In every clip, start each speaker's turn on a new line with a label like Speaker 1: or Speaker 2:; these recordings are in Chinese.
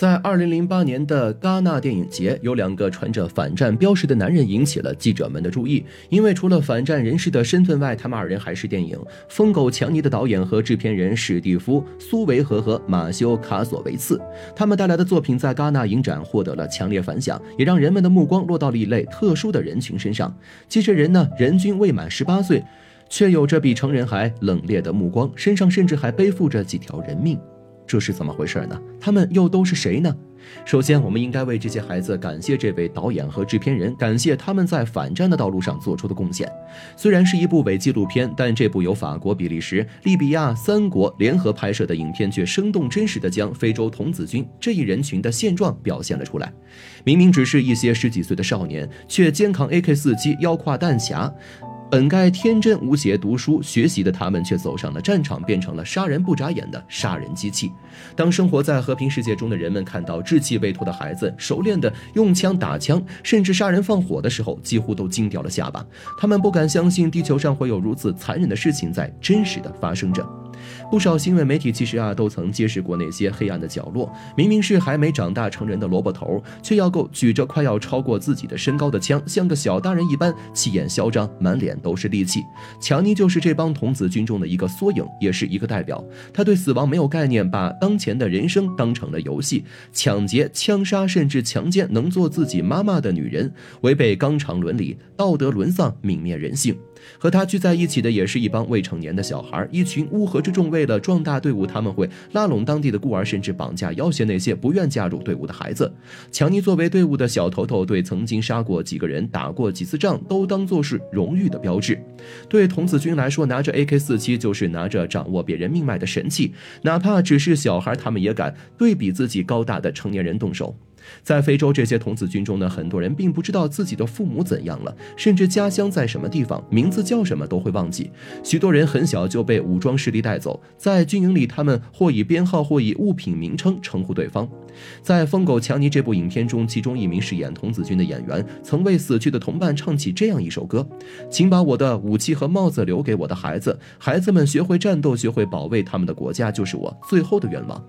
Speaker 1: 在二零零八年的戛纳电影节，有两个穿着反战标识的男人引起了记者们的注意。因为除了反战人士的身份外，他们二人还是电影《疯狗强尼》的导演和制片人史蒂夫·苏维和和马修·卡索维茨。他们带来的作品在戛纳影展获得了强烈反响，也让人们的目光落到了一类特殊的人群身上。这些人呢，人均未满十八岁，却有着比成人还冷冽的目光，身上甚至还背负着几条人命。这是怎么回事呢？他们又都是谁呢？首先，我们应该为这些孩子感谢这位导演和制片人，感谢他们在反战的道路上做出的贡献。虽然是一部伪纪录片，但这部由法国、比利时、利比亚三国联合拍摄的影片，却生动真实地将非洲童子军这一人群的现状表现了出来。明明只是一些十几岁的少年，却肩扛 AK-47，腰挎弹匣。本该天真无邪、读书学习的他们，却走上了战场，变成了杀人不眨眼的杀人机器。当生活在和平世界中的人们看到稚气未脱的孩子熟练的用枪打枪，甚至杀人放火的时候，几乎都惊掉了下巴。他们不敢相信地球上会有如此残忍的事情在真实的发生着。不少新闻媒体其实啊，都曾揭示过那些黑暗的角落。明明是还没长大成人的萝卜头，却要够举着快要超过自己的身高的枪，像个小大人一般，气焰嚣张，满脸都是戾气。强尼就是这帮童子军中的一个缩影，也是一个代表。他对死亡没有概念，把当前的人生当成了游戏，抢劫、枪杀，甚至强奸能做自己妈妈的女人，违背纲常伦理，道德沦丧，泯灭人性。和他聚在一起的也是一帮未成年的小孩，一群乌合之众。为了壮大队伍，他们会拉拢当地的孤儿，甚至绑架要挟那些不愿加入队伍的孩子。强尼作为队伍的小头头，对曾经杀过几个人、打过几次仗都当作是荣誉的标志。对童子军来说，拿着 AK-47 就是拿着掌握别人命脉的神器，哪怕只是小孩，他们也敢对比自己高大的成年人动手。在非洲这些童子军中呢，很多人并不知道自己的父母怎样了，甚至家乡在什么地方、名字叫什么都会忘记。许多人很小就被武装势力带走，在军营里，他们或以编号，或以物品名称称呼对方。在《疯狗强尼》这部影片中，其中一名饰演童子军的演员曾为死去的同伴唱起这样一首歌：“请把我的武器和帽子留给我的孩子，孩子们学会战斗，学会保卫他们的国家，就是我最后的愿望。”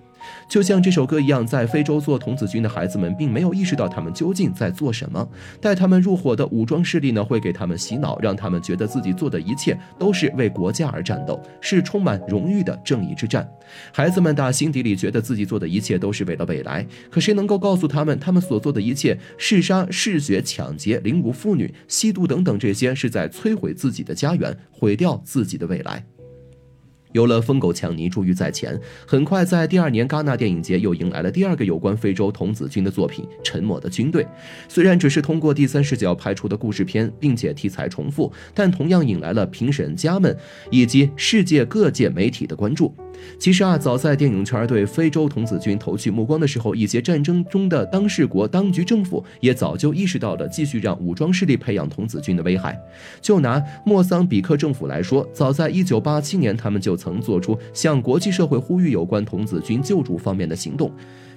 Speaker 1: 就像这首歌一样，在非洲做童子军的孩子们并没有意识到他们究竟在做什么。带他们入伙的武装势力呢，会给他们洗脑，让他们觉得自己做的一切都是为国家而战斗，是充满荣誉的正义之战。孩子们打心底里觉得自己做的一切都是为了未来。可谁能够告诉他们，他们所做的一切嗜杀、嗜血、抢劫、凌辱妇女、吸毒等等，这些是在摧毁自己的家园，毁掉自己的未来？有了疯狗强尼助于在前，很快在第二年戛纳电影节又迎来了第二个有关非洲童子军的作品《沉默的军队》。虽然只是通过第三视角拍出的故事片，并且题材重复，但同样引来了评审家们以及世界各界媒体的关注。其实啊，早在电影圈对非洲童子军投去目光的时候，一些战争中的当事国当局政府也早就意识到了继续让武装势力培养童子军的危害。就拿莫桑比克政府来说，早在1987年，他们就曾做出向国际社会呼吁有关童子军救助方面的行动。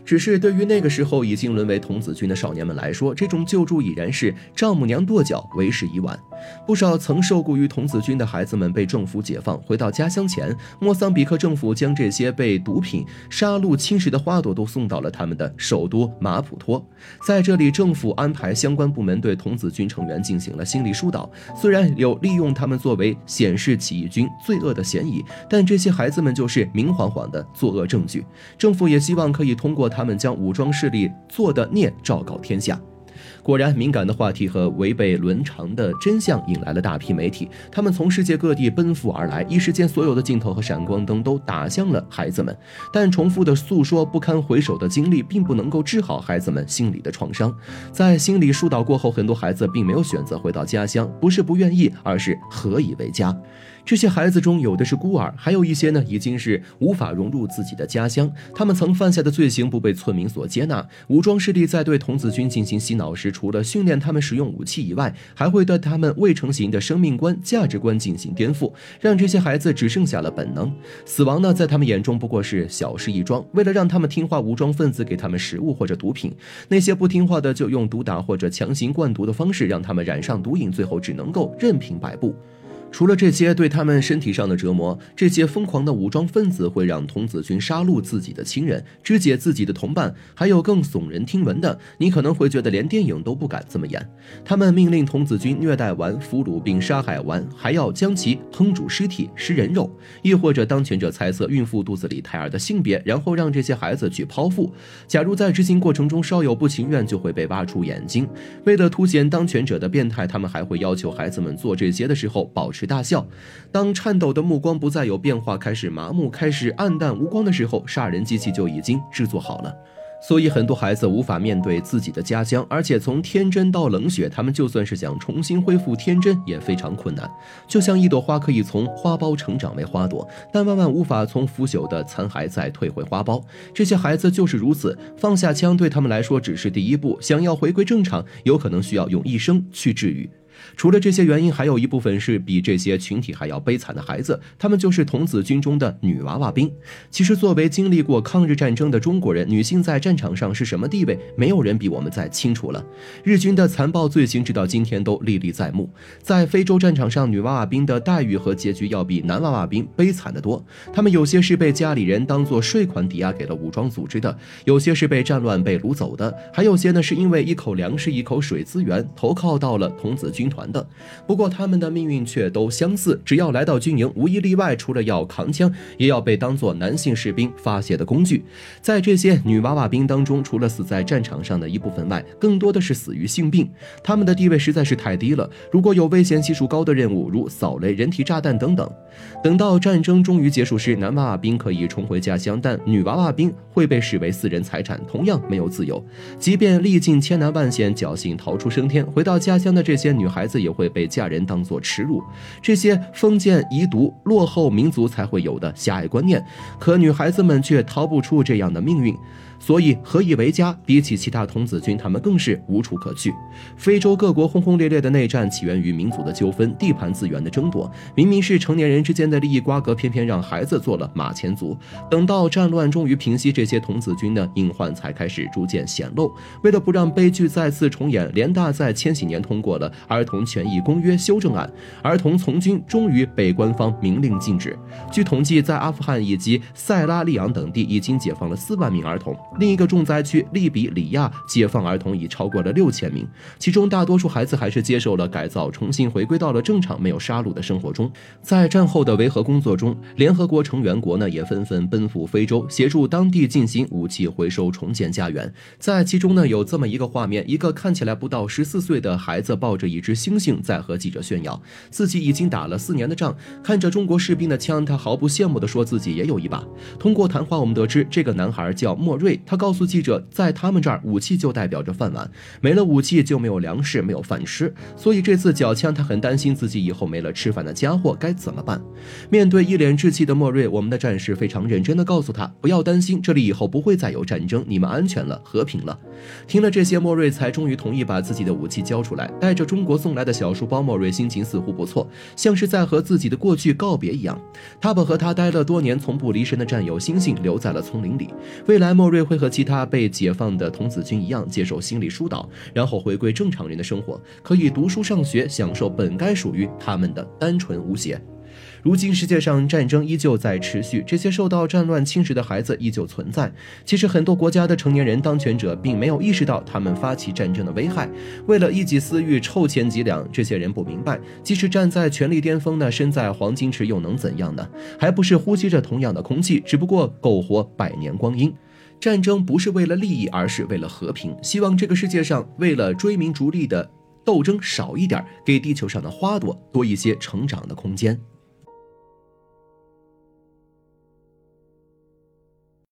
Speaker 1: 只是对于那个时候已经沦为童子军的少年们来说，这种救助已然是丈母娘跺脚，为时已晚。不少曾受雇于童子军的孩子们被政府解放，回到家乡前，莫桑比克政府将这些被毒品、杀戮侵蚀的花朵都送到了他们的首都马普托。在这里，政府安排相关部门对童子军成员进行了心理疏导。虽然有利用他们作为显示起义军罪恶的嫌疑，但这些孩子们就是明晃晃的作恶证据。政府也希望可以通过。他们将武装势力做的孽昭告天下。果然，敏感的话题和违背伦常的真相引来了大批媒体。他们从世界各地奔赴而来，一时间，所有的镜头和闪光灯都打向了孩子们。但重复的诉说不堪回首的经历，并不能够治好孩子们心里的创伤。在心理疏导过后，很多孩子并没有选择回到家乡，不是不愿意，而是何以为家。这些孩子中有的是孤儿，还有一些呢，已经是无法融入自己的家乡。他们曾犯下的罪行不被村民所接纳。武装势力在对童子军进行洗脑时，除了训练他们使用武器以外，还会对他们未成型的生命观、价值观进行颠覆，让这些孩子只剩下了本能。死亡呢，在他们眼中不过是小事一桩。为了让他们听话，武装分子给他们食物或者毒品；那些不听话的，就用毒打或者强行灌毒的方式让他们染上毒瘾，最后只能够任凭摆布。除了这些对他们身体上的折磨，这些疯狂的武装分子会让童子军杀戮自己的亲人，肢解自己的同伴，还有更耸人听闻的，你可能会觉得连电影都不敢这么演。他们命令童子军虐待完、俘虏并杀害完，还要将其烹煮尸体、食人肉，亦或者当权者猜测孕妇肚子里胎儿的性别，然后让这些孩子去剖腹。假如在执行过程中稍有不情愿，就会被挖出眼睛。为了凸显当权者的变态，他们还会要求孩子们做这些的时候保持。大笑。当颤抖的目光不再有变化，开始麻木，开始暗淡无光的时候，杀人机器就已经制作好了。所以很多孩子无法面对自己的家乡，而且从天真到冷血，他们就算是想重新恢复天真也非常困难。就像一朵花可以从花苞成长为花朵，但万万无法从腐朽的残骸再退回花苞。这些孩子就是如此，放下枪对他们来说只是第一步，想要回归正常，有可能需要用一生去治愈。除了这些原因，还有一部分是比这些群体还要悲惨的孩子，他们就是童子军中的女娃娃兵。其实，作为经历过抗日战争的中国人，女性在战场上是什么地位，没有人比我们再清楚了。日军的残暴罪行，直到今天都历历在目。在非洲战场上，女娃娃兵的待遇和结局要比男娃娃兵悲惨得多。他们有些是被家里人当做税款抵押给了武装组织的，有些是被战乱被掳走的，还有些呢是因为一口粮食、一口水资源投靠到了童子军。军团的，不过他们的命运却都相似，只要来到军营，无一例外，除了要扛枪，也要被当做男性士兵发泄的工具。在这些女娃娃兵当中，除了死在战场上的一部分外，更多的是死于性病。他们的地位实在是太低了。如果有危险系数高的任务，如扫雷、人体炸弹等等，等到战争终于结束时，男娃娃兵可以重回家乡，但女娃娃兵会被视为私人财产，同样没有自由。即便历尽千难万险，侥幸逃出升天，回到家乡的这些女。孩子也会被嫁人当作耻辱，这些封建遗毒、落后民族才会有的狭隘观念，可女孩子们却逃不出这样的命运。所以何以为家？比起其他童子军，他们更是无处可去。非洲各国轰轰烈烈的内战起源于民族的纠纷、地盘资源的争夺。明明是成年人之间的利益瓜葛，偏偏让孩子做了马前卒。等到战乱终于平息，这些童子军的隐患才开始逐渐显露。为了不让悲剧再次重演，联大在千禧年通过了《儿童权益公约》修正案，儿童从军终于被官方明令禁止。据统计，在阿富汗以及塞拉利昂等地，已经解放了四万名儿童。另一个重灾区利比里亚解放儿童已超过了六千名，其中大多数孩子还是接受了改造，重新回归到了正常没有杀戮的生活中。在战后的维和工作中，联合国成员国呢也纷纷奔赴非洲，协助当地进行武器回收，重建家园。在其中呢有这么一个画面：一个看起来不到十四岁的孩子抱着一只猩猩，在和记者炫耀自己已经打了四年的仗，看着中国士兵的枪，他毫不羡慕地说自己也有一把。通过谈话，我们得知这个男孩叫莫瑞。他告诉记者，在他们这儿，武器就代表着饭碗，没了武器就没有粮食，没有饭吃。所以这次缴枪，他很担心自己以后没了吃饭的家伙该怎么办。面对一脸稚气的莫瑞，我们的战士非常认真地告诉他，不要担心，这里以后不会再有战争，你们安全了，和平了。听了这些，莫瑞才终于同意把自己的武器交出来。带着中国送来的小书包，莫瑞心情似乎不错，像是在和自己的过去告别一样。他把和他待了多年、从不离身的战友星星留在了丛林里。未来，莫瑞会。会和其他被解放的童子军一样，接受心理疏导，然后回归正常人的生活，可以读书上学，享受本该属于他们的单纯无邪。如今世界上战争依旧在持续，这些受到战乱侵蚀的孩子依旧存在。其实很多国家的成年人当权者并没有意识到他们发起战争的危害，为了一己私欲臭钱几两，这些人不明白，即使站在权力巅峰呢，身在黄金池又能怎样呢？还不是呼吸着同样的空气，只不过苟活百年光阴。战争不是为了利益，而是为了和平。希望这个世界上为了追名逐利的斗争少一点，给地球上的花朵多一些成长的空间。